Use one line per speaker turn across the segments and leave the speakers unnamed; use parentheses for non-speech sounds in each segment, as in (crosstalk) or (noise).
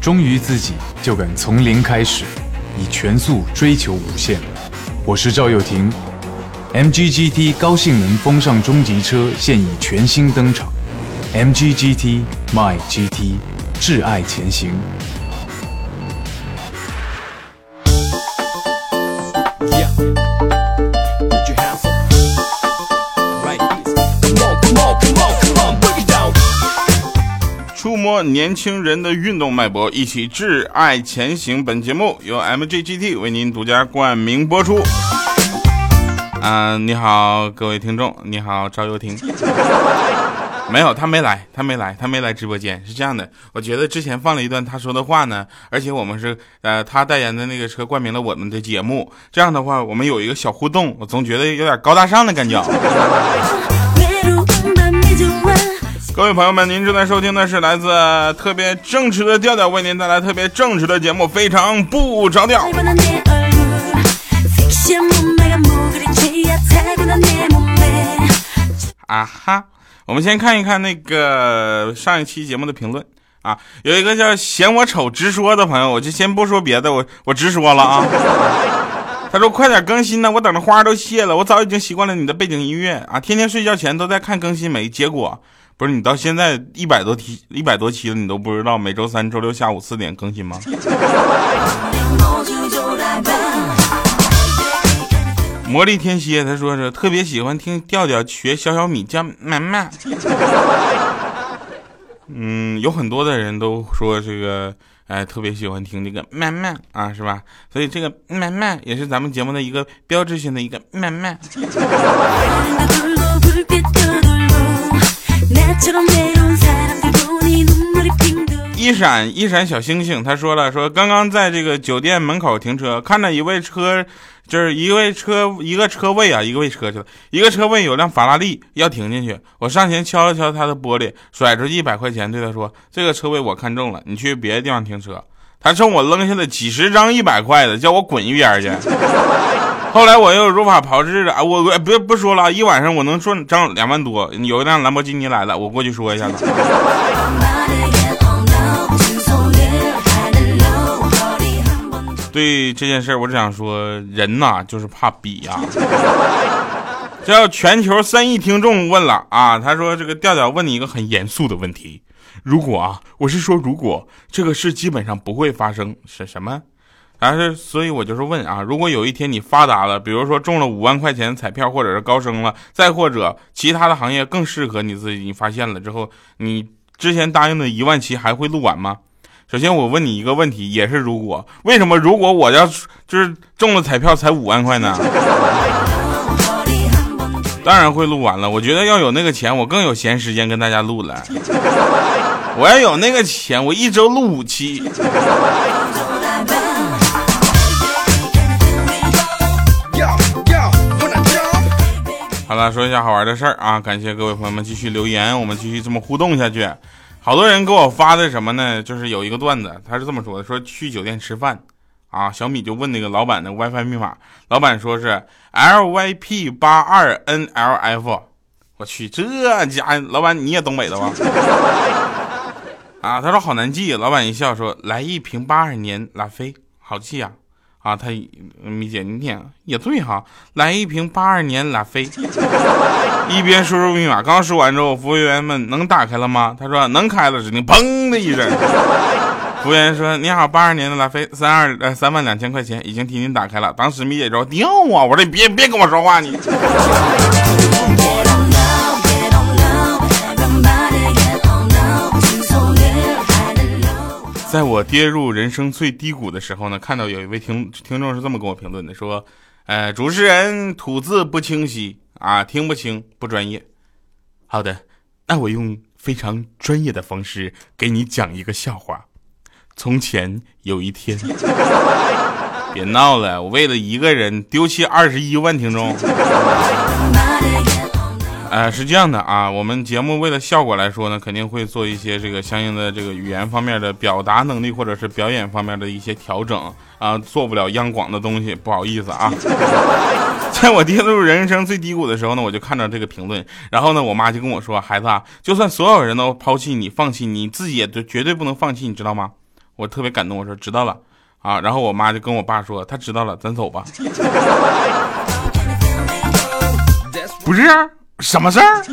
忠于自己，就敢从零开始，以全速追求无限。我是赵又廷，MGGT 高性能风尚中级车现已全新登场，MGGT My GT，挚爱前行。
年轻人的运动脉搏，一起挚爱前行。本节目由 MGGT 为您独家冠名播出。啊，你好，各位听众，你好，赵又廷。(laughs) 没有，他没来，他没来，他没来直播间。是这样的，我觉得之前放了一段他说的话呢，而且我们是呃，他代言的那个车冠名了我们的节目。这样的话，我们有一个小互动，我总觉得有点高大上的感觉。各位朋友们，您正在收听的是来自特别正直的调调为您带来特别正直的节目，非常不着调。啊哈，我们先看一看那个上一期节目的评论啊，有一个叫嫌我丑直说的朋友，我就先不说别的，我我直说了啊。他说快点更新呢，我等的花都谢了，我早已经习惯了你的背景音乐啊，天天睡觉前都在看更新没，结果。不是你到现在一百多期一百多期了，你都不知道每周三、周六下午四点更新吗？(laughs) 魔力天蝎他说是特别喜欢听调调学小小米叫慢慢。(laughs) 嗯，有很多的人都说这个哎特别喜欢听这个慢慢啊，是吧？所以这个慢慢也是咱们节目的一个标志性的一个慢慢。(laughs) 一闪一闪小星星，他说了说刚刚在这个酒店门口停车，看到一位车，就是一位车一个车位啊，一个位车去了，一个车位有辆法拉利要停进去，我上前敲了敲他的玻璃，甩出一百块钱对他说：“这个车位我看中了，你去别的地方停车。”他冲我扔下了几十张一百块的，叫我滚一边去。(laughs) 后来我又如法炮制的啊，我我不不说了，一晚上我能赚挣两万多。有一辆兰博基尼来了，我过去说一下子。对这件事我只想说，人呐就是怕比呀。(laughs) 叫全球三亿听众问了啊，他说这个调调问你一个很严肃的问题，如果啊，我是说如果这个事基本上不会发生，是什么？但是，所以我就是问啊，如果有一天你发达了，比如说中了五万块钱彩票，或者是高升了，再或者其他的行业更适合你自己，你发现了之后，你之前答应的一万期还会录完吗？首先，我问你一个问题，也是如果，为什么如果我要就是中了彩票才五万块呢？当然会录完了。我觉得要有那个钱，我更有闲时间跟大家录了。(laughs) 我要有那个钱，我一周录五期。好了，说一下好玩的事儿啊！感谢各位朋友们继续留言，我们继续这么互动下去。好多人给我发的什么呢？就是有一个段子，他是这么说的：说去酒店吃饭啊，小米就问那个老板的 WiFi 密码，老板说是 LYP 八二 NLF。我去，这家老板你也东北的吧？(laughs) 啊，他说好难记。老板一笑说：来一瓶八二年拉菲，好记啊。啊，他米姐，你听也对哈，来一瓶八二年拉菲。一边输入密码，刚输完之后，服务员们能打开了吗？他说能开了，只听砰的一声。服务员说：“你好，八二年的拉菲，三二呃三万两千块钱，已经替您打开了。”当时米姐说：“掉啊！”我说：“你别别跟我说话你。”在我跌入人生最低谷的时候呢，看到有一位听听众是这么跟我评论的，说：“呃，主持人吐字不清晰啊，听不清，不专业。”好的，那我用非常专业的方式给你讲一个笑话。从前有一天，(laughs) 别闹了，我为了一个人丢弃二十一万听众。呃，是这样的啊，我们节目为了效果来说呢，肯定会做一些这个相应的这个语言方面的表达能力，或者是表演方面的一些调整啊，做不了央广的东西，不好意思啊。(laughs) 在我跌入人生最低谷的时候呢，我就看到这个评论，然后呢，我妈就跟我说：“孩子啊，就算所有人都抛弃你、放弃你，自己也绝对不能放弃，你知道吗？”我特别感动，我说知道了啊。然后我妈就跟我爸说，她知道了，咱走吧。(laughs) 不是什么事儿？(laughs)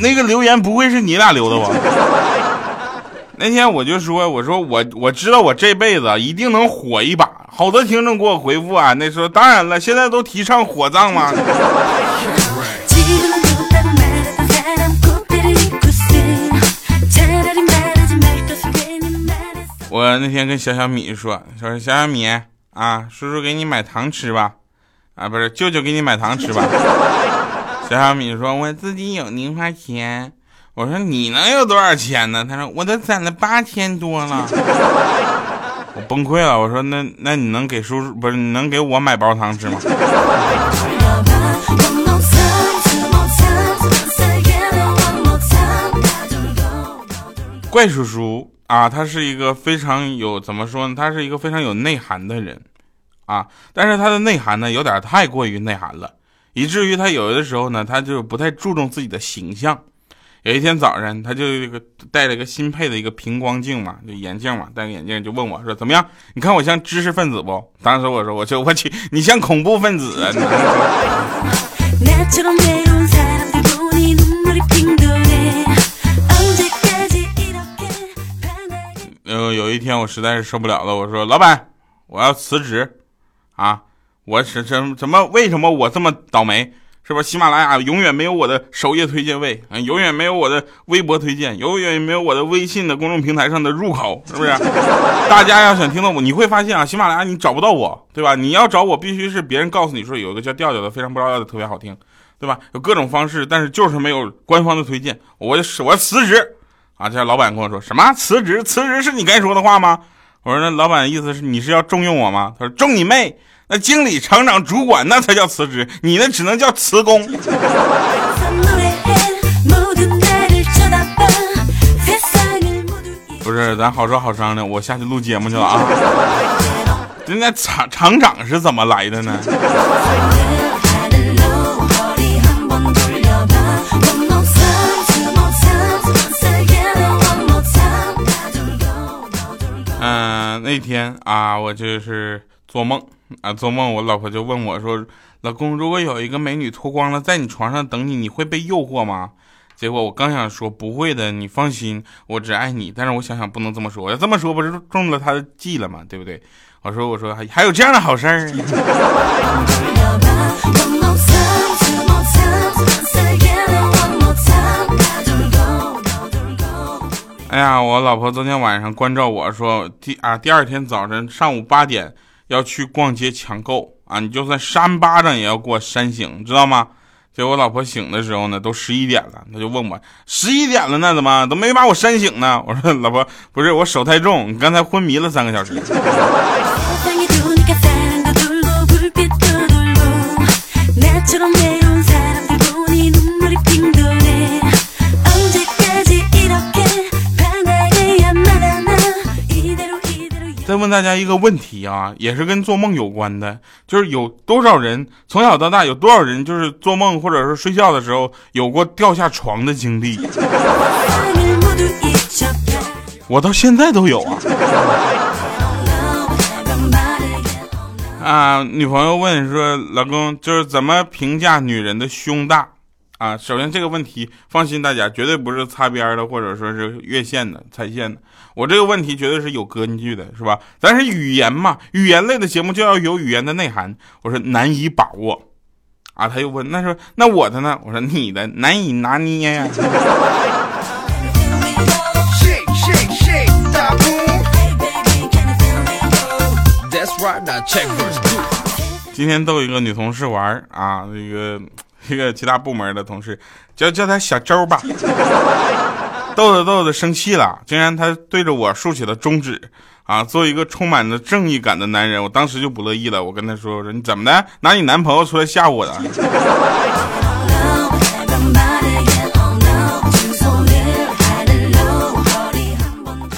那个留言不会是你俩留的吧？那天我就说，我说我我知道我这辈子一定能火一把。好多听众给我回复啊，那说当然了，现在都提倡火葬嘛。我那天跟小小米说，说小小米啊，叔叔给你买糖吃吧，啊不是舅舅给你买糖吃吧。(laughs) 小小米说，我自己有零花钱。我说你能有多少钱呢？他说我都攒了八千多了。(laughs) 我崩溃了，我说那那你能给叔叔不是你能给我买包糖吃吗？(laughs) 怪叔叔啊，他是一个非常有怎么说呢？他是一个非常有内涵的人啊，但是他的内涵呢有点太过于内涵了，以至于他有的时候呢，他就不太注重自己的形象。有一天早上，他就这个戴了个新配的一个平光镜嘛，就眼镜嘛，戴个眼镜就问我说：“怎么样？你看我像知识分子不？”当时我说：“我就，我去，你像恐怖分子。”呃，有一天我实在是受不了了，我说：“老板，我要辞职啊！我是什什么？为什么我这么倒霉？”是吧？喜马拉雅永远没有我的首页推荐位，啊，永远没有我的微博推荐，永远也没有我的微信的公众平台上的入口，是不是？大家要想听到我，你会发现啊，喜马拉雅你找不到我，对吧？你要找我，必须是别人告诉你说有一个叫调调的，非常不着调的，特别好听，对吧？有各种方式，但是就是没有官方的推荐。我我辞职啊！这老板跟我说什么辞职？辞职是你该说的话吗？我说那老板的意思是你是要重用我吗？他说重你妹！那经理、厂长、主管那才叫辞职，你那只能叫辞工。不是，咱好说好商量，我下去录节目去了啊。人家厂厂长是怎么来的呢？嗯，那天啊，我就是做梦。啊，做梦我老婆就问我说：“老公，如果有一个美女脱光了在你床上等你，你会被诱惑吗？”结果我刚想说不会的，你放心，我只爱你。但是我想想不能这么说，要这么说不是中了他的计了吗？对不对？我说我说还还有这样的好事儿。(laughs) 哎呀，我老婆昨天晚上关照我说第啊第二天早晨上午八点。要去逛街抢购啊！你就算扇巴掌也要给我扇醒，知道吗？结果我老婆醒的时候呢，都十一点了，她就问我十一点了呢，怎么都没把我扇醒呢？(laughs) 我说老婆不是我手太重，你刚才昏迷了三个小时。再问大家一个问题啊，也是跟做梦有关的，就是有多少人从小到大有多少人就是做梦或者是睡觉的时候有过掉下床的经历？(laughs) 我到现在都有啊。(laughs) 啊，女朋友问说，老公就是怎么评价女人的胸大？啊，首先这个问题，放心大家，绝对不是擦边的，或者说是越线的、踩线的。我这个问题绝对是有根据的，是吧？咱是语言嘛，语言类的节目就要有语言的内涵。我说难以把握，啊，他又问，那说那我的呢？我说你的难以拿捏呀。今天逗一个女同事玩啊，那个。(laughs) 一个其他部门的同事叫叫他小周吧，(laughs) 逗着逗着生气了，竟然他对着我竖起了中指啊！作为一个充满着正义感的男人，我当时就不乐意了。我跟他说：“我说你怎么的？拿你男朋友出来吓我的？” (laughs)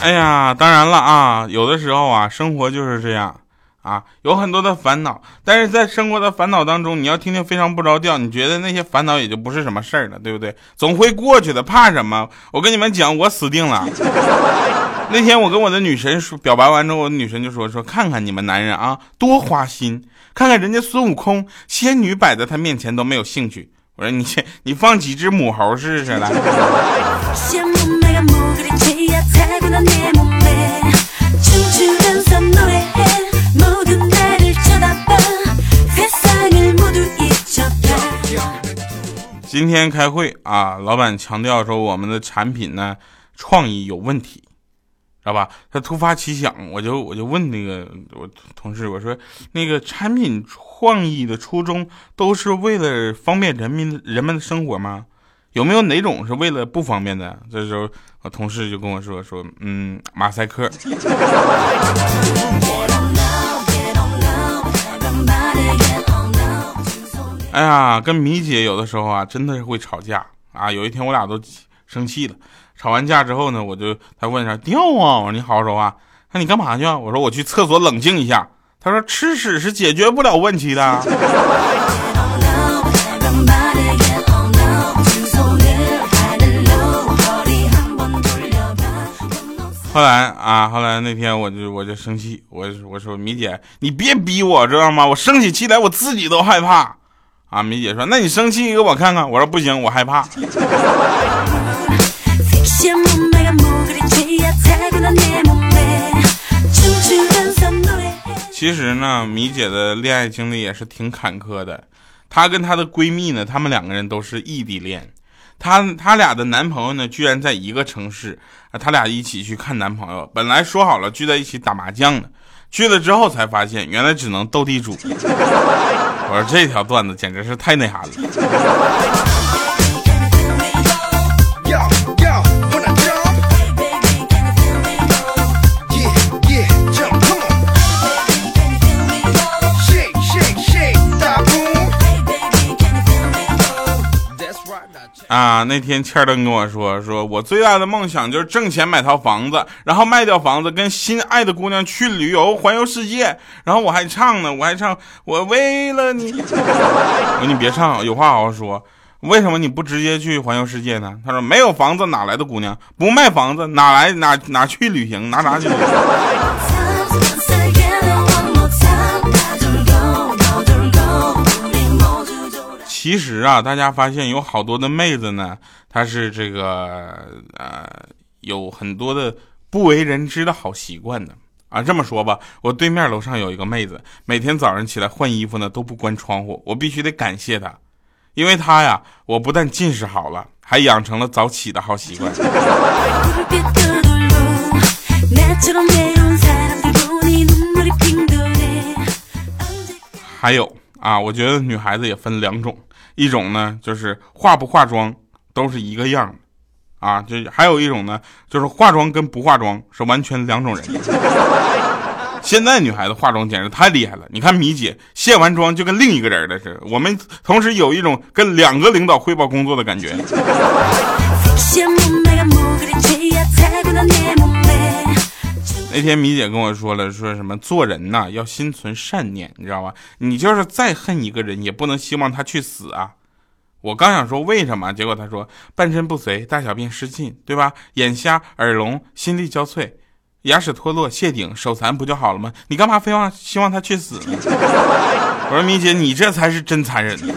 哎呀，当然了啊，有的时候啊，生活就是这样啊，有很多的烦恼，但是在生活的烦恼当中，你要听听非常不着调，你觉得那些烦恼也就不是什么事儿了，对不对？总会过去的，怕什么？我跟你们讲，我死定了。(laughs) 那天我跟我的女神说表白完之后，我的女神就说说，看看你们男人啊，多花心，看看人家孙悟空，仙女摆在他面前都没有兴趣。我说你先你放几只母猴试试来。(laughs) 今天开会啊，老板强调说我们的产品呢创意有问题，知道吧？他突发奇想，我就我就问那个我同事，我说那个产品创意的初衷都是为了方便人民人们的生活吗？有没有哪种是为了不方便的？这时候我同事就跟我说说，嗯，马赛克。哎呀，跟米姐有的时候啊，真的是会吵架啊。有一天我俩都生气了，吵完架之后呢，我就他问啥掉啊？我说你好好说话。那你干嘛去啊？我说我去厕所冷静一下。他说吃屎是解决不了问题的。后来啊，后来那天我就我就生气，我我说米姐，你别逼我，知道吗？我生起气来，我自己都害怕。啊，米姐说，那你生气给我看看。我说不行，我害怕。其实呢，米姐的恋爱经历也是挺坎坷的。她跟她的闺蜜呢，她们两个人都是异地恋。她她俩的男朋友呢，居然在一个城市，啊，她俩一起去看男朋友。本来说好了聚在一起打麻将的，去了之后才发现，原来只能斗地主。我说这条段子简直是太内涵了。啊，那天千灯跟我说，说我最大的梦想就是挣钱买套房子，然后卖掉房子，跟心爱的姑娘去旅游环游世界。然后我还唱呢，我还唱，我为了你。(laughs) 我说你别唱，有话好好说。为什么你不直接去环游世界呢？他说没有房子哪来的姑娘？不卖房子哪来哪哪去旅行？拿啥去？(laughs) 其实啊，大家发现有好多的妹子呢，她是这个呃，有很多的不为人知的好习惯的啊。这么说吧，我对面楼上有一个妹子，每天早上起来换衣服呢都不关窗户，我必须得感谢她，因为她呀，我不但近视好了，还养成了早起的好习惯。还有啊，我觉得女孩子也分两种。一种呢，就是化不化妆都是一个样的，啊，就还有一种呢，就是化妆跟不化妆是完全两种人。(laughs) 现在女孩子化妆简直太厉害了，你看米姐卸完妆就跟另一个人的似的。我们同时有一种跟两个领导汇报工作的感觉。那天米姐跟我说了，说什么做人呐要心存善念，你知道吧？你就是再恨一个人，也不能希望他去死啊！我刚想说为什么，结果他说半身不遂，大小便失禁，对吧？眼瞎、耳聋、心力交瘁、牙齿脱落、谢顶、手残，不就好了吗？你干嘛非望希望他去死呢？(laughs) 我说米姐，你这才是真残忍呢。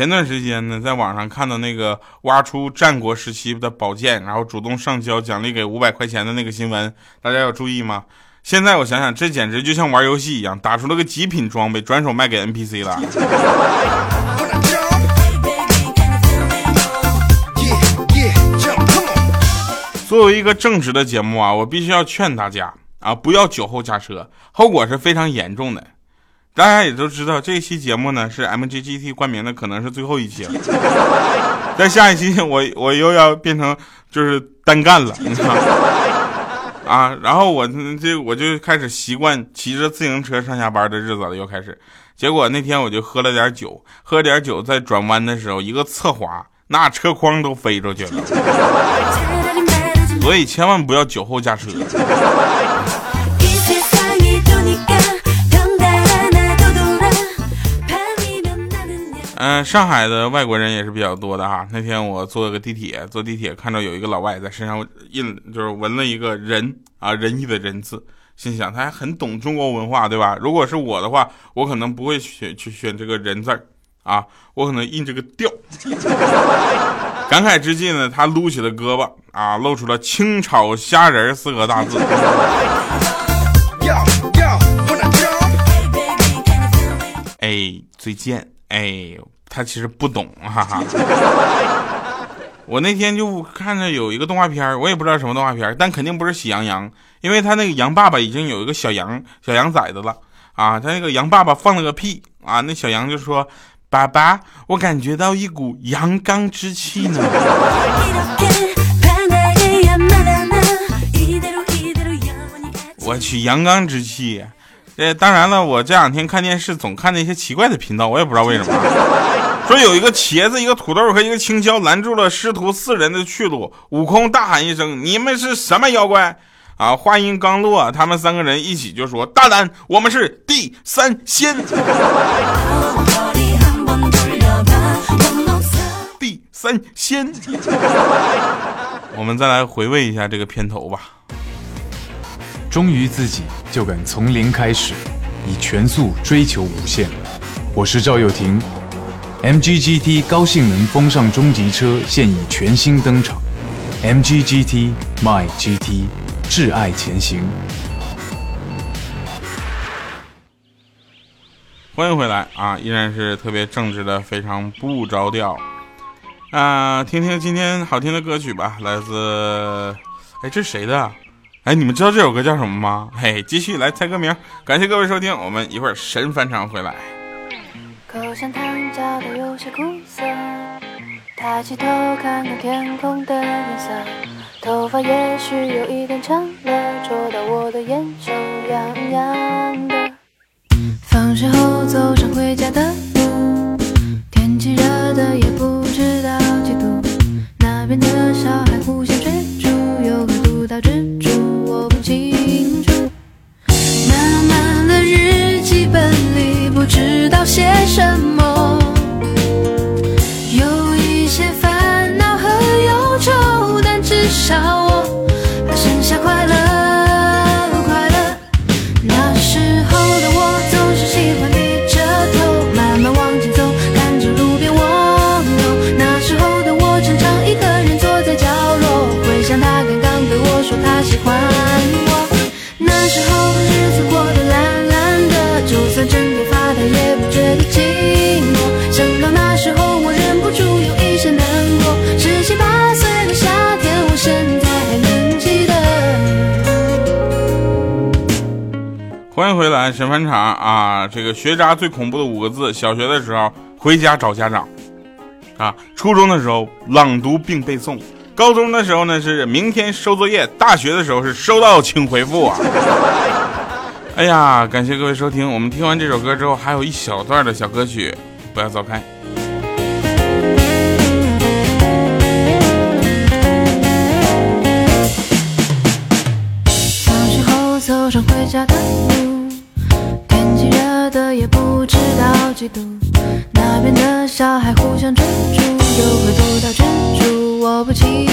前段时间呢，在网上看到那个挖出战国时期的宝剑，然后主动上交奖励给五百块钱的那个新闻，大家要注意吗？现在我想想，这简直就像玩游戏一样，打出了个极品装备，转手卖给 NPC 了。作为一个正直的节目啊，我必须要劝大家啊，不要酒后驾车，后果是非常严重的。大家也都知道，这一期节目呢是 MGGT 冠名的，可能是最后一期了。(laughs) 在下一期，我我又要变成就是单干了，你知道吗？啊，然后我这我就开始习惯骑着自行车上下班的日子了，又开始。结果那天我就喝了点酒，喝点酒在转弯的时候一个侧滑，那车筐都飞出去了。(laughs) 所以千万不要酒后驾车。嗯，上海的外国人也是比较多的哈。那天我坐个地铁，坐地铁看到有一个老外在身上印，就是纹了一个人啊，仁义的仁字，心想他还很懂中国文化，对吧？如果是我的话，我可能不会选去选这个人字儿啊，我可能印这个调。(laughs) 感慨之际呢，他撸起了胳膊啊，露出了清炒虾仁四个大字。(laughs) 哎，最贱。哎，他其实不懂，哈哈。我那天就看着有一个动画片，我也不知道什么动画片，但肯定不是喜羊羊，因为他那个羊爸爸已经有一个小羊小羊崽子了啊。他那个羊爸爸放了个屁啊，那小羊就说：“爸爸，我感觉到一股阳刚之气呢。(laughs) ”我去，阳刚之气。呃，当然了，我这两天看电视总看那些奇怪的频道，我也不知道为什么。说有一个茄子、一个土豆和一个青椒拦住了师徒四人的去路，悟空大喊一声：“你们是什么妖怪？”啊，话音刚落，他们三个人一起就说：“大胆，我们是地三仙。”地三仙。我们再来回味一下这个片头吧。
忠于自己，就敢从零开始，以全速追求无限。我是赵又廷，MGGT 高性能风尚中级车现已全新登场，MGGT My GT，挚爱前行。
欢迎回来啊，依然是特别正直的，非常不着调啊！听听今天好听的歌曲吧，来自……哎，这是谁的？哎，你们知道这首歌叫什么吗？嘿，继续来猜歌名。感谢各位收听，我们一会儿神返场回来。口香糖嚼得有些苦涩，抬起头看看天空的颜色，头发也许有一点长了，戳到我的眼球痒痒的。放学后走上回家的清楚，满满的日记本里不知欢迎回来审判场啊！这个学渣最恐怖的五个字：小学的时候回家找家长，啊，初中的时候朗读并背诵，高中的时候呢是明天收作业，大学的时候是收到请回复啊！(laughs) 哎呀，感谢各位收听，我们听完这首歌之后，还有一小段的小歌曲，不要走开。走上回家的路。天气热的也不知道几度，那边的小孩互相追逐，又会读到珍珠，我不清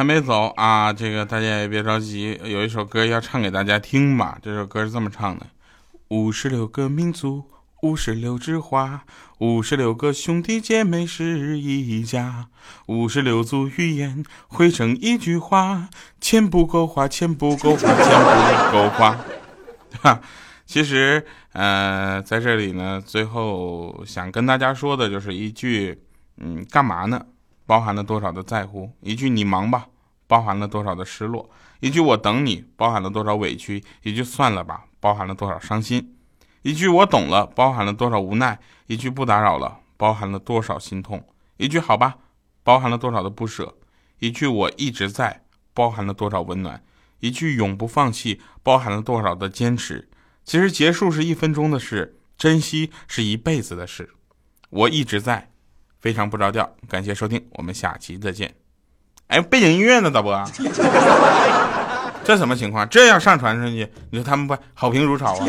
还没走啊，这个大家也别着急，有一首歌要唱给大家听吧。这首歌是这么唱的：五十六个民族，五十六枝花，五十六个兄弟姐妹是一家，五十六族语言汇成一句话，钱不够花，钱不够花，钱不够花，(laughs) 对吧？其实，呃，在这里呢，最后想跟大家说的就是一句，嗯，干嘛呢？包含了多少的在乎？一句“你忙吧”，包含了多少的失落？一句“我等你”，包含了多少委屈？一句“算了吧”，包含了多少伤心？一句“我懂了”，包含了多少无奈？一句“不打扰了”，包含了多少心痛？一句“好吧”，包含了多少的不舍？一句“我一直在”，包含了多少温暖？一句“永不放弃”，包含了多少的坚持？其实结束是一分钟的事，珍惜是一辈子的事。我一直在。非常不着调，感谢收听，我们下期再见。哎，背景音乐呢，咋播？(laughs) 这什么情况？这要上传上去，你说他们不好评如潮啊？